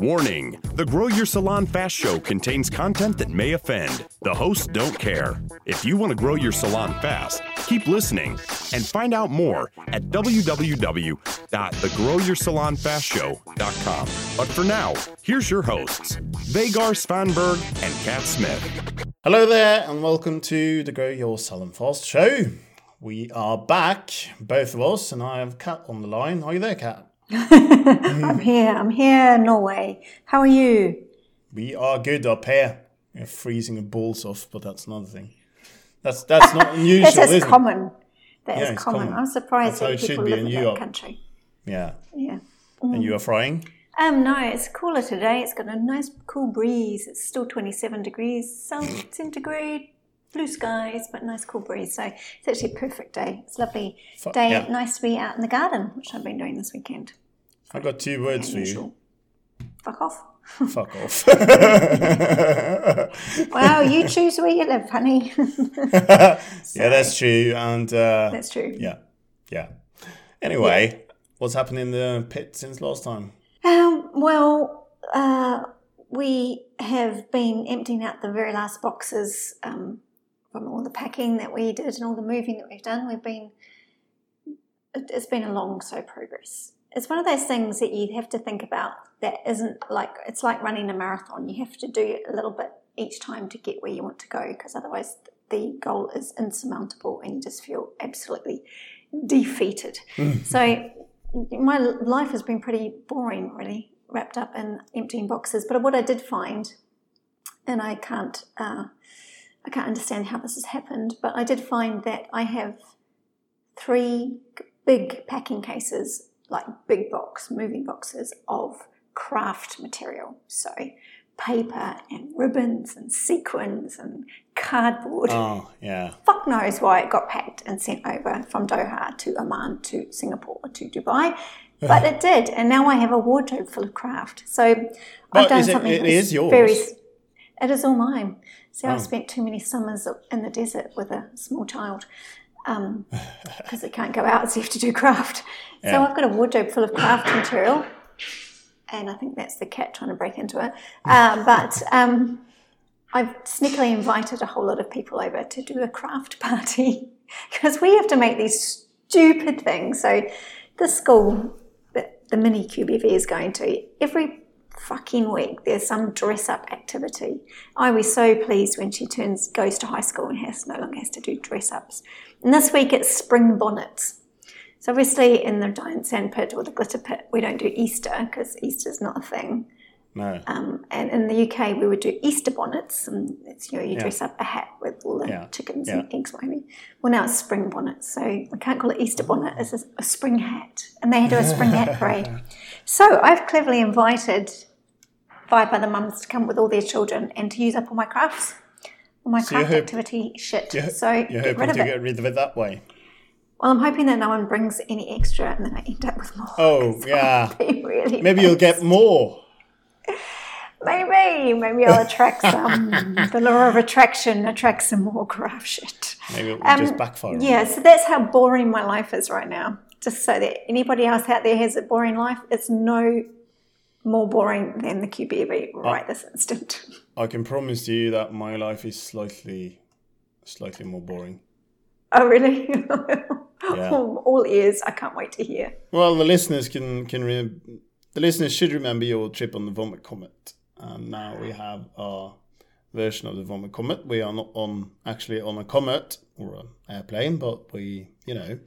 Warning The Grow Your Salon Fast Show contains content that may offend. The hosts don't care. If you want to grow your salon fast, keep listening and find out more at www.thegrowyoursalonfastshow.com. But for now, here's your hosts, Vegard Svanberg and Kat Smith. Hello there, and welcome to the Grow Your Salon Fast show. We are back, both of us, and I have Kat on the line. Are you there, Kat? I'm here. I'm here, Norway. How are you? We are good up here. We're freezing our balls off, but that's another thing. That's that's not unusual, That is is common. That is Yeah, it's common. common. I'm surprised That's that it should people be live in in that country. Yeah. Yeah. And you are frying? Um, no, it's cooler today. It's got a nice cool breeze. It's still 27 degrees centigrade, blue skies, but nice cool breeze. So it's actually a perfect day. It's a lovely Fu- day. yeah. Nice to be out in the garden, which I've been doing this weekend. I've got two words for you. Fuck off. Fuck off. Wow, you choose where you live, honey. yeah, that's true. And uh, That's true. yeah, yeah. Anyway, what's happened in the pit since last time? Um, well, uh, we have been emptying out the very last boxes um, from all the packing that we did and all the moving that we've done. We've been, it- it's been a long, slow progress. It's one of those things that you have to think about that isn't like, it's like running a marathon. You have to do a little bit each time to get where you want to go because otherwise the goal is insurmountable and you just feel absolutely defeated. So my life has been pretty boring, really, wrapped up in emptying boxes. But what I did find, and I can't, uh, I can't understand how this has happened, but I did find that I have three big packing cases, like big box, moving boxes of craft material. So paper and ribbons and sequins and cardboard Oh, yeah. fuck knows why it got packed and sent over from Doha to Oman to Singapore to Dubai. But it did, and now I have a wardrobe full of craft. So I've done it- something. it is yours? Very, it is all mine. See, Oh. I've spent too many summers in the desert with a small child because it can't go out, so you have to do craft. So I've got a wardrobe full of craft material, and I think that's the cat trying to break into it. Uh, but um, I've sneakily invited a whole lot of people over to do a craft party because we have to make these stupid things. So, the school that the mini QBV is going to, every fucking week there's some dress up activity. I was so pleased when she turns goes to high school and has no longer has to do dress ups. And this week it's spring bonnets. So obviously in the giant sand pit or the glitter pit we don't do Easter because Easter's not a thing. No. Um, and in the UK, we would do Easter bonnets, and it's you know you dress up a hat Yeah. chickens Yeah. and eggs. What I well now it's spring bonnets, so we can't call it Easter bonnet. It's a, a spring hat, and they do a spring hat parade. So I've cleverly invited five other mums to come with all their children and to use up all my crafts, all my you're craft hop- activity shit. You're, so you're get hoping rid to of it. get rid of it that way. Well, I'm hoping that no one brings any extra, and then I end up with more. Oh, yeah. Really Maybe you'll get more. Maybe, maybe I'll attract some. the law of attraction attracts some more craft shit. Maybe it will Um, just backfire. Yeah, so that's how boring my life is right now. Just so that anybody else out there has a boring life, it's no more boring than the QBV right this instant. I can promise you that my life is slightly, slightly more boring. Oh, really? Yeah. All ears. I can't wait to hear. Well, the listeners can can re- the listeners should remember your trip on the Vomit Comet, and now we have a version of the Vomit Comet. We are not on actually on a comet or an airplane, but we, you know,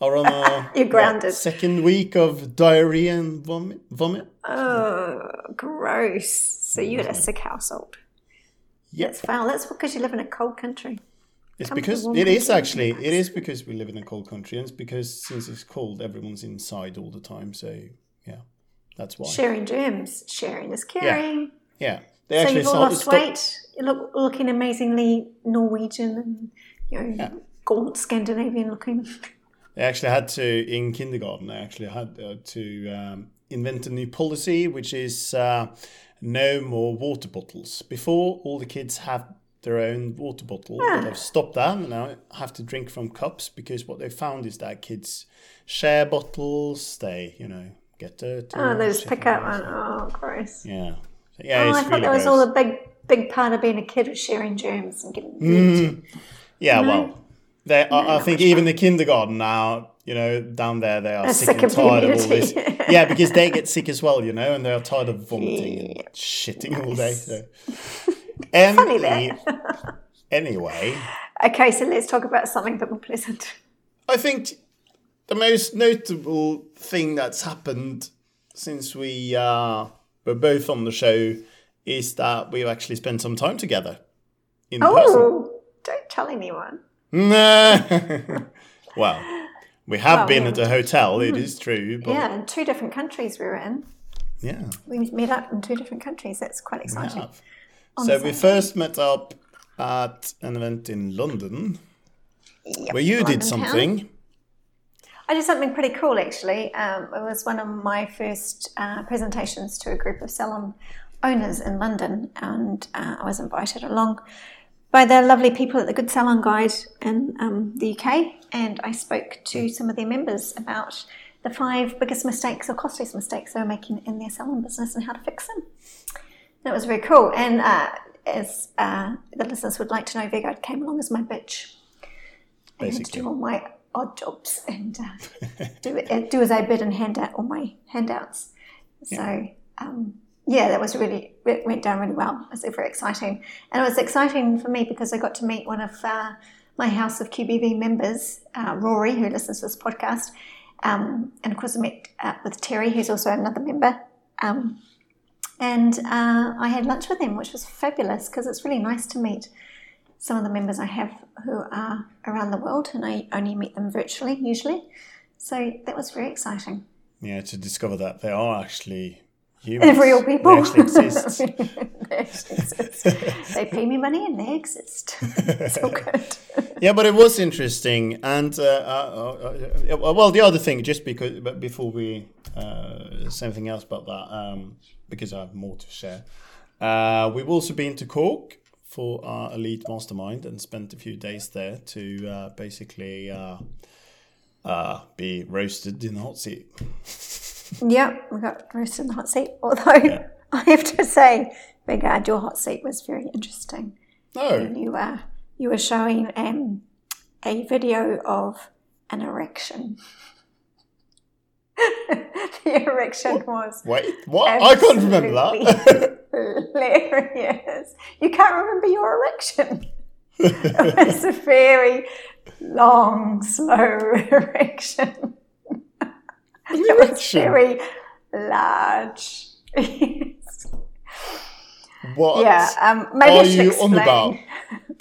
are on a You're grounded. second week of diarrhea and vomit. Vomit. Oh, gross. So you had a sick household. Yep. That's foul. That's because you live in a cold country. It's Come because it is actually it is because we live in a cold country, and it's because since it's cold, everyone's inside all the time. So that's why. Sharing germs. Sharing is caring. Yeah, they So actually you've all lost weight. You look looking amazingly Norwegian and you know gaunt Scandinavian looking. They actually had to in kindergarten. They actually had uh, to um, invent a new policy, which is uh, no more water bottles. Before, all the kids have their own water bottle, but they've stopped that and now have to drink from cups because what they found is that kids share bottles. They, you know, get dirty. Oh, they just pick up one. Oh, gross. Yeah, yeah. Oh, I thought really that was gross. all the big, big part of being a kid was sharing germs and getting. Mm. Yeah, No? well, they, I, I think even the kindergarten now, you know, down there they are sick, sick and tired of all this. yeah, because they get sick as well, you know, and they are tired of vomiting and shitting all day. So. Funny that. anyway, Okay, so let's talk about something a bit more pleasant. I think the most notable thing that's happened since we uh, were both on the show is that we've actually spent some time together in person. Oh, don't tell anyone. well, we have Well, been yeah. at a hotel, it is true, but Yeah, in two different countries we were in. yeah, We met up in two different countries. That's quite exciting. On So we first met up at an event in London Yep, where you London did town. I did something pretty cool actually. Um, it was one of my first uh, presentations to a group of salon owners in London, and uh, I was invited along by the lovely people at the Good Salon Guide in um, the UK, and I spoke to some of their members about the five biggest mistakes or costliest mistakes they were making in their salon business and how to fix them. That was very cool. And uh, as uh, the listeners would like to know, Vegard came along as my bitch. I had to Basically. do all my odd jobs and uh, do, do as I bid and hand out all my handouts. So, um, yeah, that was really, it went down really well. It was very exciting. And it was exciting for me because I got to meet one of uh, my House of QBV members, uh, Rory, who listens to this podcast. Um, and of course, I met uh, with Terry, who's also another member. Um, and uh, I had lunch with him, which was fabulous because it's really nice to meet some of the members I have who are around the world, and I only meet them virtually usually. So that was very exciting. Yeah, to discover that they are actually humans. They're real people. They actually exist. they actually exist. They pay me money and they exist. It's all good. yeah, but it was interesting, and uh, uh, uh, well, the other thing, just because, but before we uh, say anything else about that, um, because I have more to share, uh, we've also been to Cork for our elite mastermind and spent a few days there to uh, basically uh, uh, be roasted in the hot seat. yeah, we got roasted in the hot seat. Although I have to say, Vegard, your hot seat was very interesting. No, You were you were showing um, a video of an erection. the erection was wait, what? I can't remember that. hilarious. You can't remember your erection. it was a very long, slow erection. It was very large. Yes. what? Yeah, um, maybe are I should you explain. on about?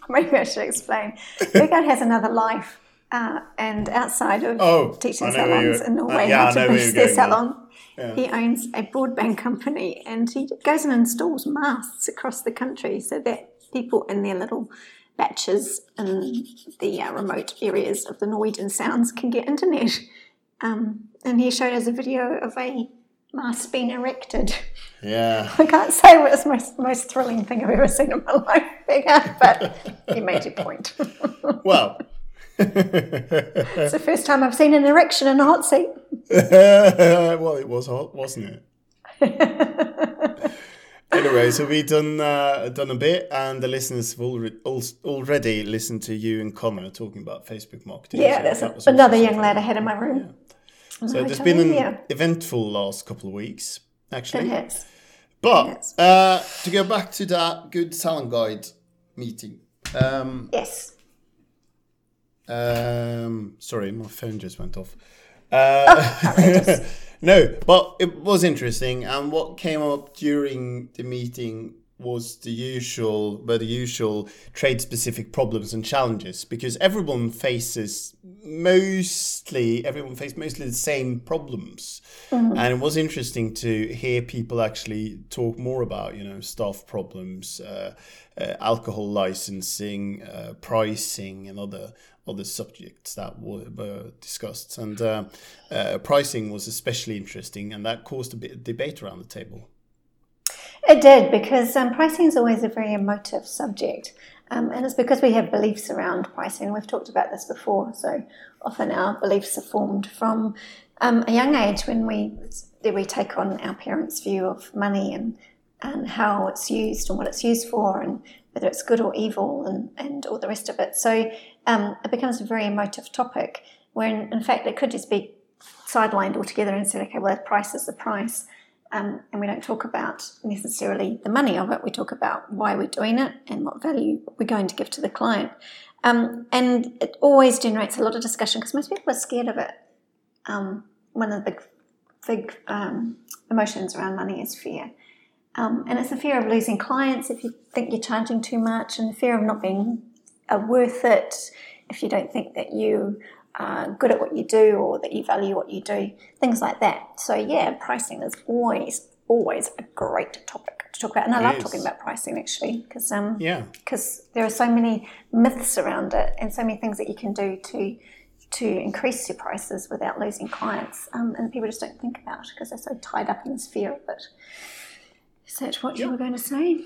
maybe I should explain. Vegard has another life, uh, and outside of Oh, teaching salons in uh, Norway yeah, I know to where boost you're their going he owns a broadband company, and he goes and installs masts across the country so that people in their little batches in the uh, remote areas of the Norwegian Sounds can get internet. Um, and he showed us a video of a mast being erected. Yeah. I can't say what was the most, most thrilling thing I've ever seen in my life, but you made your point. Well. It's the first time I've seen an erection in a hot seat. well, it was hot, wasn't it? anyway, so we've done uh, done a bit, and the listeners have already, already listened to you and Connor talking about Facebook marketing. Yeah, so there's that another young lad ahead of my room. So I there's been an yeah. eventful last couple of weeks, actually. But uh, to go back to that Good Salon Guide meeting. Um, Yes. Um, sorry, my phone just went off. Uh, no, but it was interesting, and what came up during the meeting was the usual, but the usual trade-specific problems and challenges, because everyone faces mostly, everyone faced mostly the same problems, and it was interesting to hear people actually talk more about, you know, staff problems, uh, uh, alcohol licensing, uh, pricing, and other other subjects that were, discussed. And uh, uh, pricing was especially interesting, and that caused a bit of debate around the table. It did because um, pricing is always a very emotive subject, um, and it's because we have beliefs around pricing. We've talked about this before, so often our beliefs are formed from um, a young age when we we take on our parents' view of money and and how it's used and what it's used for and whether it's good or evil and, and all the rest of it. So um, it becomes a very emotive topic when in fact it could just be sidelined altogether and said, okay, well, the price is the price. Um, and we don't talk about necessarily the money of it. We talk about why we're doing it and what value we're going to give to the client. Um, and it always generates a lot of discussion because most people are scared of it. Um, one of the big, big um, emotions around money is fear. Um, and it's the fear of losing clients if you think you're charging too much, and the fear of not being uh, worth it if you don't think that you are good at what you do or that you value what you do, things like that. So, yeah, pricing is always, always a great topic to talk about. And I it love is. talking about pricing actually because um, yeah. Cause there are so many myths around it and so many things that you can do to to increase your prices without losing clients. Um, and people just don't think about because they're so tied up in this fear of it. Is that what you were going to say?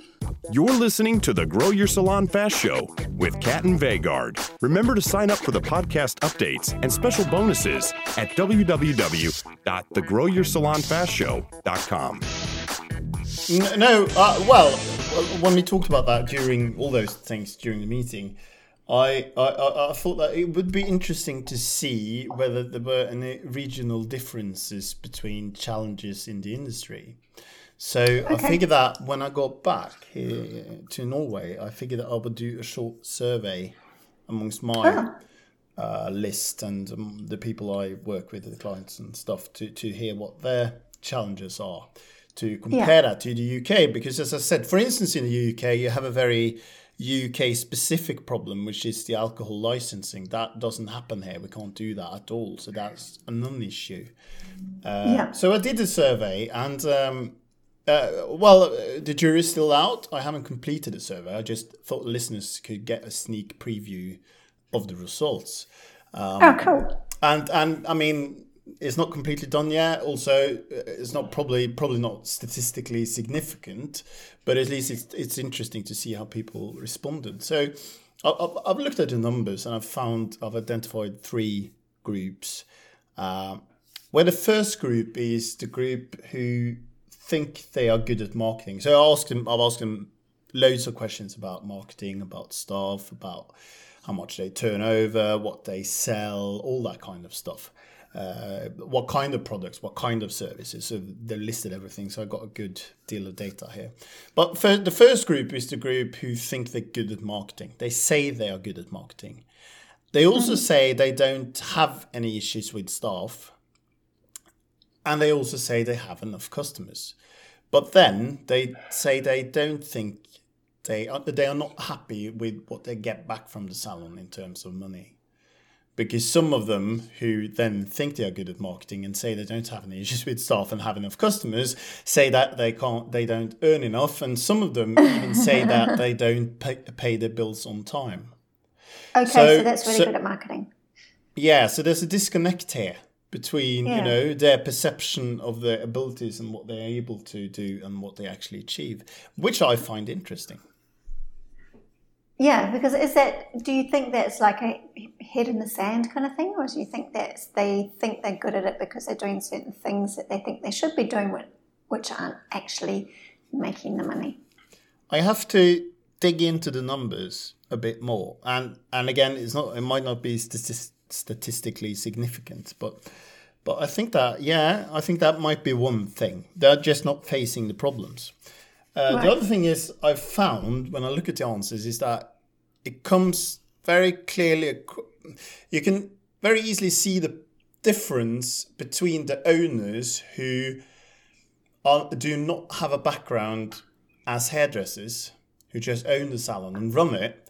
You're listening to the Grow Your Salon Fast Show with Kat and Vegard. Remember to sign up for the podcast updates and special bonuses at www.thegrowyoursalonfastshow.com. No, uh, well, when we talked about that during all those things during the meeting, I, I, I thought that it would be interesting to see whether there were any regional differences between challenges in the industry. So okay. I figured that when I got back here to Norway, I figured that I would do a short survey amongst my oh. uh, list and um, the people I work with, the clients and stuff, to, to hear what their challenges are, to compare yeah. that to the UK. Because as I said, for instance, in the UK, you have a very UK specific problem, which is the alcohol licensing. That doesn't happen here. We can't do that at all. So that's a non issue. Uh, yeah. So I did a survey and. Um, uh, well, uh, the jury's still out. I haven't completed the survey. I just thought listeners could get a sneak preview of the results. Um, oh, cool. And and I mean, it's not completely done yet. Also, uh, it's not probably probably not statistically significant, but at least it's it's interesting to see how people responded. So, I've, I've looked at the numbers and I've found I've identified three groups. Uh, where the first group is the group who think they are good at marketing. So I asked them, I've asked them loads of questions about marketing, about staff, about how much they turn over, what they sell, all that kind of stuff. Uh, what kind of products, what kind of services. So they listed everything. So I got a good deal of data here. But for the first group is the group who think they're good at marketing. They say they are good at marketing. They also mm-hmm. say they don't have any issues with staff. And they also say they have enough customers. But then they say they don't think they are, they are not happy with what they get back from the salon in terms of money. Because some of them who then think they are good at marketing and say they don't have any issues with staff and have enough customers say that they can't they don't earn enough and some of them even say that they don't pay, pay their bills on time. Okay, so, so that's really so, good at marketing. Yeah, so there's a disconnect here between yeah. you know their perception of their abilities and what they're able to do and what they actually achieve which i find interesting yeah because is that do you think that's like a head in the sand kind of thing or do you think that they think they're good at it because they're doing certain things that they think they should be doing which aren't actually making the money i have to dig into the numbers a bit more and and again it's not it might not be statistic statistically significant. But but I think that yeah, I think that might be one thing. They're just not facing the problems. Uh, right. The other thing is I've found when I look at the answers is that it comes very clearly. You can very easily see the difference between the owners who are, do not have a background as hairdressers, who just own the salon and run it,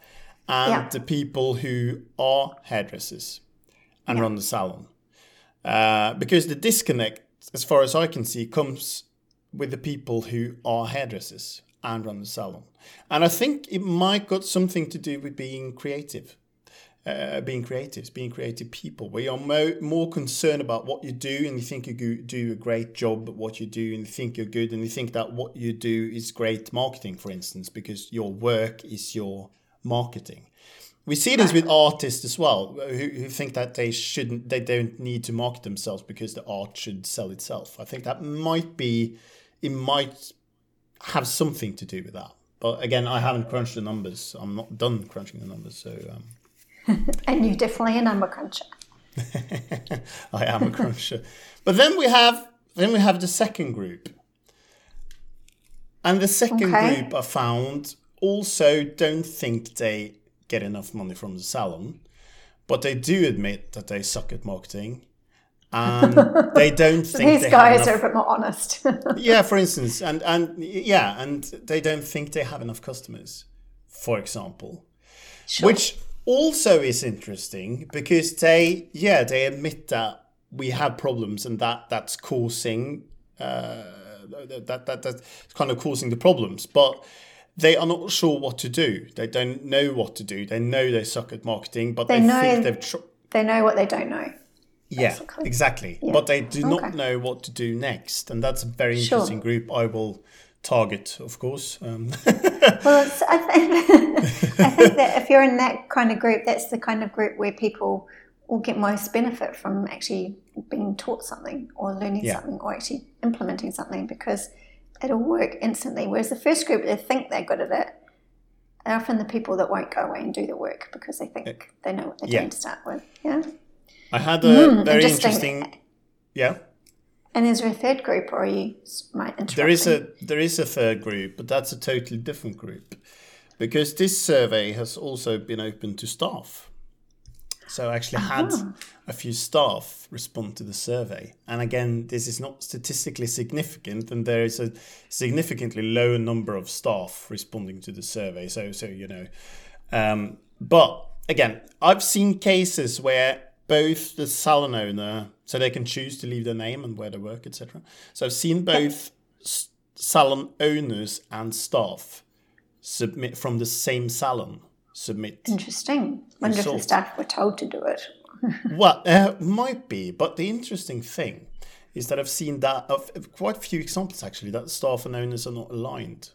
and yeah. the people who are hairdressers and yeah. run the salon. Uh, because the disconnect, as far as I can see, comes with the people who are hairdressers and run the salon. And I think it might got something to do with being creative. Uh, being creatives, being creative people, where you're mo- more concerned about what you do and you think you do a great job at what you do and you think you're good and you think that what you do is great marketing, for instance, because your work is your marketing. We see this with artists as well, who, who think that they shouldn't, they don't need to market themselves because the art should sell itself. I think that might be, it might have something to do with that. But again, I haven't crunched the numbers. I'm not done crunching the numbers, so. Um, and you're definitely a number cruncher. I am a cruncher, but then we have then we have the second group, and the second Okay. group I found also don't think they get enough money from the salon, but they do admit that they suck at marketing, and they don't think These guys have are a bit more honest. yeah, for instance, and and yeah, and they don't think they have enough customers, for example Sure. which also is interesting because they yeah they admit that we have problems and that that's causing uh, that, that that's kind of causing the problems but they are not sure what to do they don't know what to do they know they suck at marketing but they, They know- think they've tr- they know what they don't know. yeah basically. exactly but they do not know what to do next and that's a very Sure. interesting group i will target of course um, Well, it's, I, think, I think that if you're in that kind of group, that's the kind of group where people will get most benefit from actually being taught something or learning Yeah. something or actually implementing something because it'll work instantly. Whereas the first group, they think they're good at it. They're often the people that won't go away and do the work because they think they know what they're Yeah. doing to start with. Yeah. i had a hmm, very interesting. interesting yeah And is there a third group, or are you might? There is me? a there is a third group, but that's a totally different group, because this survey has also been open to staff. So I actually had a few staff respond to the survey, and again, this is not statistically significant, and there is a significantly lower number of staff responding to the survey. So so you know, um, but again, I've seen cases where both the salon owner, so they can choose to leave their name and where they work, etc. So I've seen both salon owners and staff submit from the same salon submit. Interesting. Wonder if the staff were told to do it. well, uh, might be, but the interesting thing is that I've seen that of of quite a few examples actually that staff and owners are not aligned.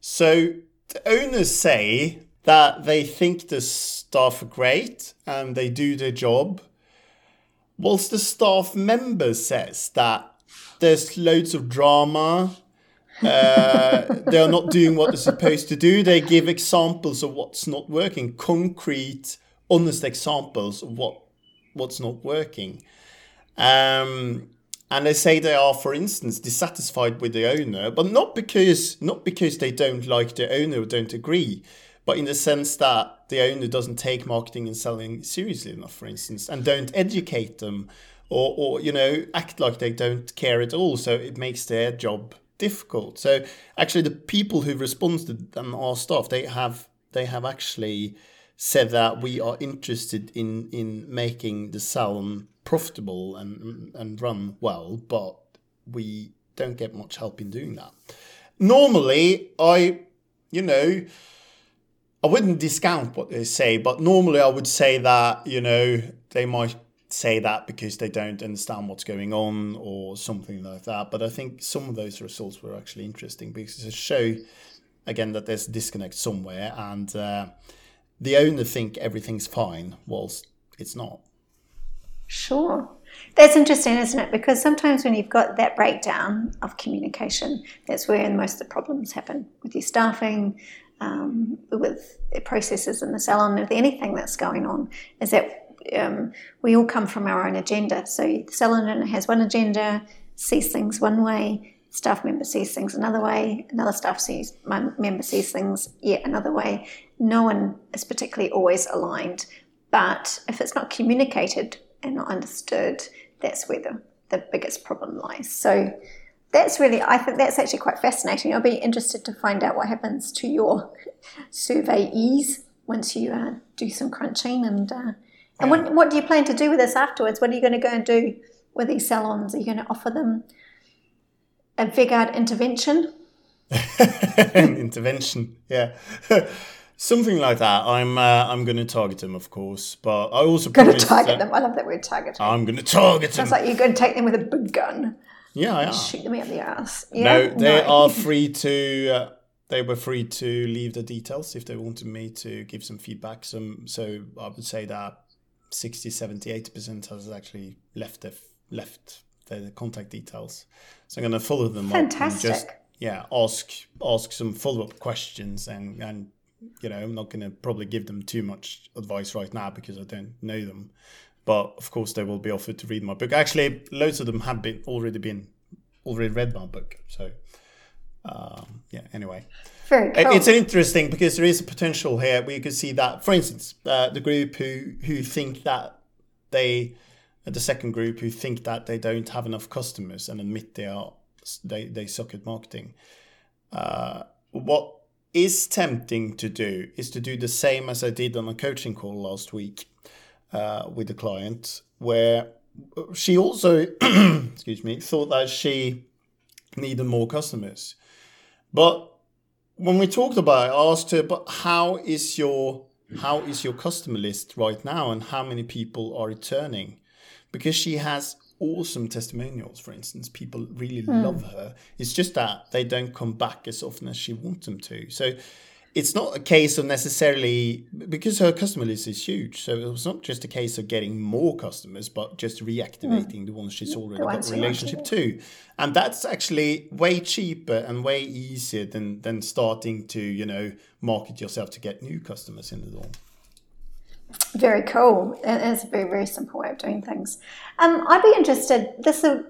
So the owners say that they think the staff are great and they do their job, whilst the staff member says that there's loads of drama. Uh, they're not doing what they're supposed to do. They give examples of what's not working, concrete, honest examples of what what's not working. Um, and they say they are, for instance, dissatisfied with the owner, but not because not because they don't like the owner or don't agree, but in the sense that the owner doesn't take marketing and selling seriously enough, for instance, and don't educate them, or or you know act like they don't care at all. So it makes their job difficult. So actually, the people who've responded and our staff, they have they have actually said that we are interested in in making the salon profitable and and run well, but we don't get much help in doing that. Normally, I, you know, I wouldn't discount what they say, but normally I would say that you know they might say that because they don't understand what's going on or something like that. But I think some of those results were actually interesting because it show again that there's a disconnect somewhere and. Uh, the owner think everything's fine whilst it's not. Sure. That's interesting, isn't it? Because sometimes when you've got that breakdown of communication, that's where most of the problems happen with your staffing, um, with processes in the salon, with anything that's going on, is that um, we all come from our own agenda. So the salon has one agenda, sees things one way, staff member sees things another way, another staff sees member sees things yet another way. No one is particularly always aligned. But if it's not communicated and not understood, that's where the, the biggest problem lies. So that's really, I think that's actually quite fascinating. I'll be interested to find out what happens to your surveyees once you uh, do some crunching. And uh, and what, what do you plan to do with this afterwards? What are you going to go and do with these salons? Are you going to offer them a Vegard intervention? Intervention, yeah. Something like that. I'm uh, I'm going to target them, of course, but I also Going to target them. I love that word target. I'm going to target them. Sounds like you're going to take them with a big gun, yeah, I shoot them out the ass. Yeah? No, they are free to. Uh, they were free to leave the details if they wanted me to give some feedback. Some, so I would say that 60, 70, 80% has actually left the, left the contact details. So I'm going to follow them Fantastic. up and just yeah ask ask some follow up questions and and you know I'm not going to probably give them too much advice right now because I don't know them. But of course, they will be offered to read my book. Actually, loads of them have been already been already read my book. So um, yeah. Anyway, Very cool. it's interesting because there is a potential here. where you could see that, for instance, uh, the group who who think that they, uh, the second group who think that they don't have enough customers and admit they are they they suck at marketing. Uh, what is tempting to do is to do the same as I did on a coaching call last week uh, with a client, where she also, excuse me, thought that she needed more customers. But when we talked about it, I asked her, but how is your how is your customer list right now and how many people are returning? Because she has awesome testimonials, for instance. People really hmm. love her. It's just that they don't come back as often as she wants them to. So it's not a case of necessarily because her customer list is huge. So it was not just a case of getting more customers, but just reactivating the ones she's already got a relationship to. And that's actually way cheaper and way easier than than starting to, you know, market yourself to get new customers in the door. Very cool. It is a very, very simple way of doing things. Um, I'd be interested, this is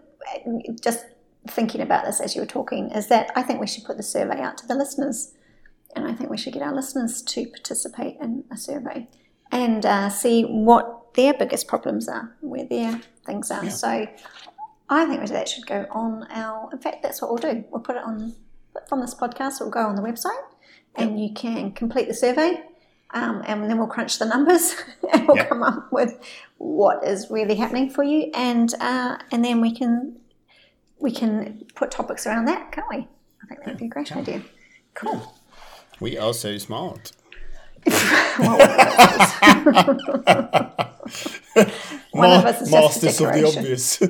just thinking about this as you were talking, is that I think we should put the survey out to the listeners. And I think we should get our listeners to participate in a survey and uh, see what their biggest problems are, where their things are. So I think that should go on our, in fact, that's what we'll do. We'll put it on, from this podcast, it'll go on the website and you can complete the survey um, and then we'll crunch the numbers and we'll Yep. come up with what is really happening for you, and uh, and then we can we can put topics around that, can't we? I think that would be a great idea. Cool. We are so smart. Well, One of us is Masters of the obvious.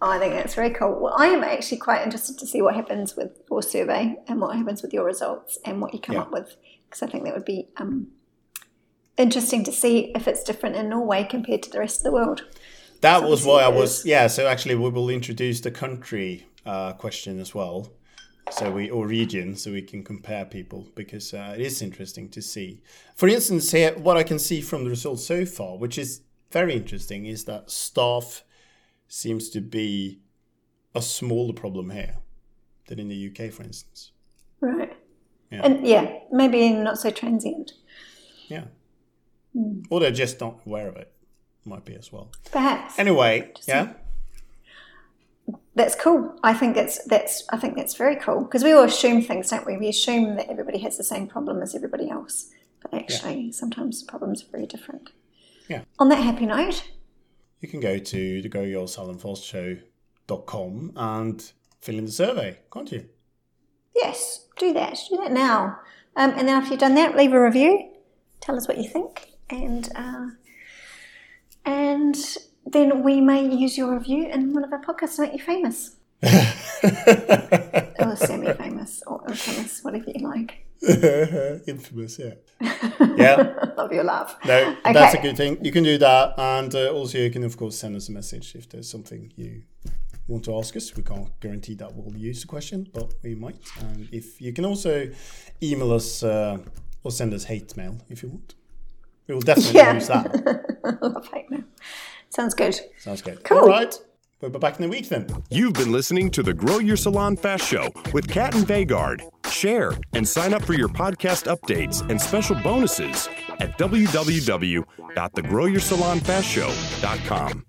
Oh, I think that's very cool. Well, I am actually quite interested to see what happens with your survey and what happens with your results and what you come Yeah. up with, because I think that would be um, interesting to see if it's different in Norway compared to the rest of the world. That So was why I was yeah. So actually, we will introduce the country uh, question as well. So we or region, so we can compare people because uh, it is interesting to see. For instance, here what I can see from the results so far, which is very interesting, is that staff seems to be a smaller problem here than in the UK, for instance. Right. Yeah. And yeah, maybe not so transient. Yeah, Hmm. or they're just not aware of it. Might be as well. Perhaps. Anyway, yeah. That's cool. I think that's that's I think that's very cool because we all assume things, don't we? We assume that everybody has the same problem as everybody else, but actually sometimes the problems are very different. Yeah. On that happy note, you can go to the Grow Your Salon Fast Show.com and fill in the survey, can't you? yes, do that. Do that now, um, and then after you've done that, leave a review. Tell us what you think, and uh, and then we may use your review in one of our podcasts to make you famous, or semi-famous, or famous, whatever you like. Infamous, yeah. Yeah, Love your laugh. no, that's a good thing. You can do that. And uh, also, you can, of course, send us a message if there's something you want to ask us. We can't guarantee that we'll use the question, but we might. And if you can also email us uh, or send us hate mail if you want. We will definitely Yeah. use that. Love hate mail. Sounds good. Sounds good. Cool. All right. We'll be back in a week then. You've been listening to the Grow Your Salon Fast Show with Kat and Vegard. Share and sign up for your podcast updates and special bonuses at www.thegrowyoursalonfastshow.com.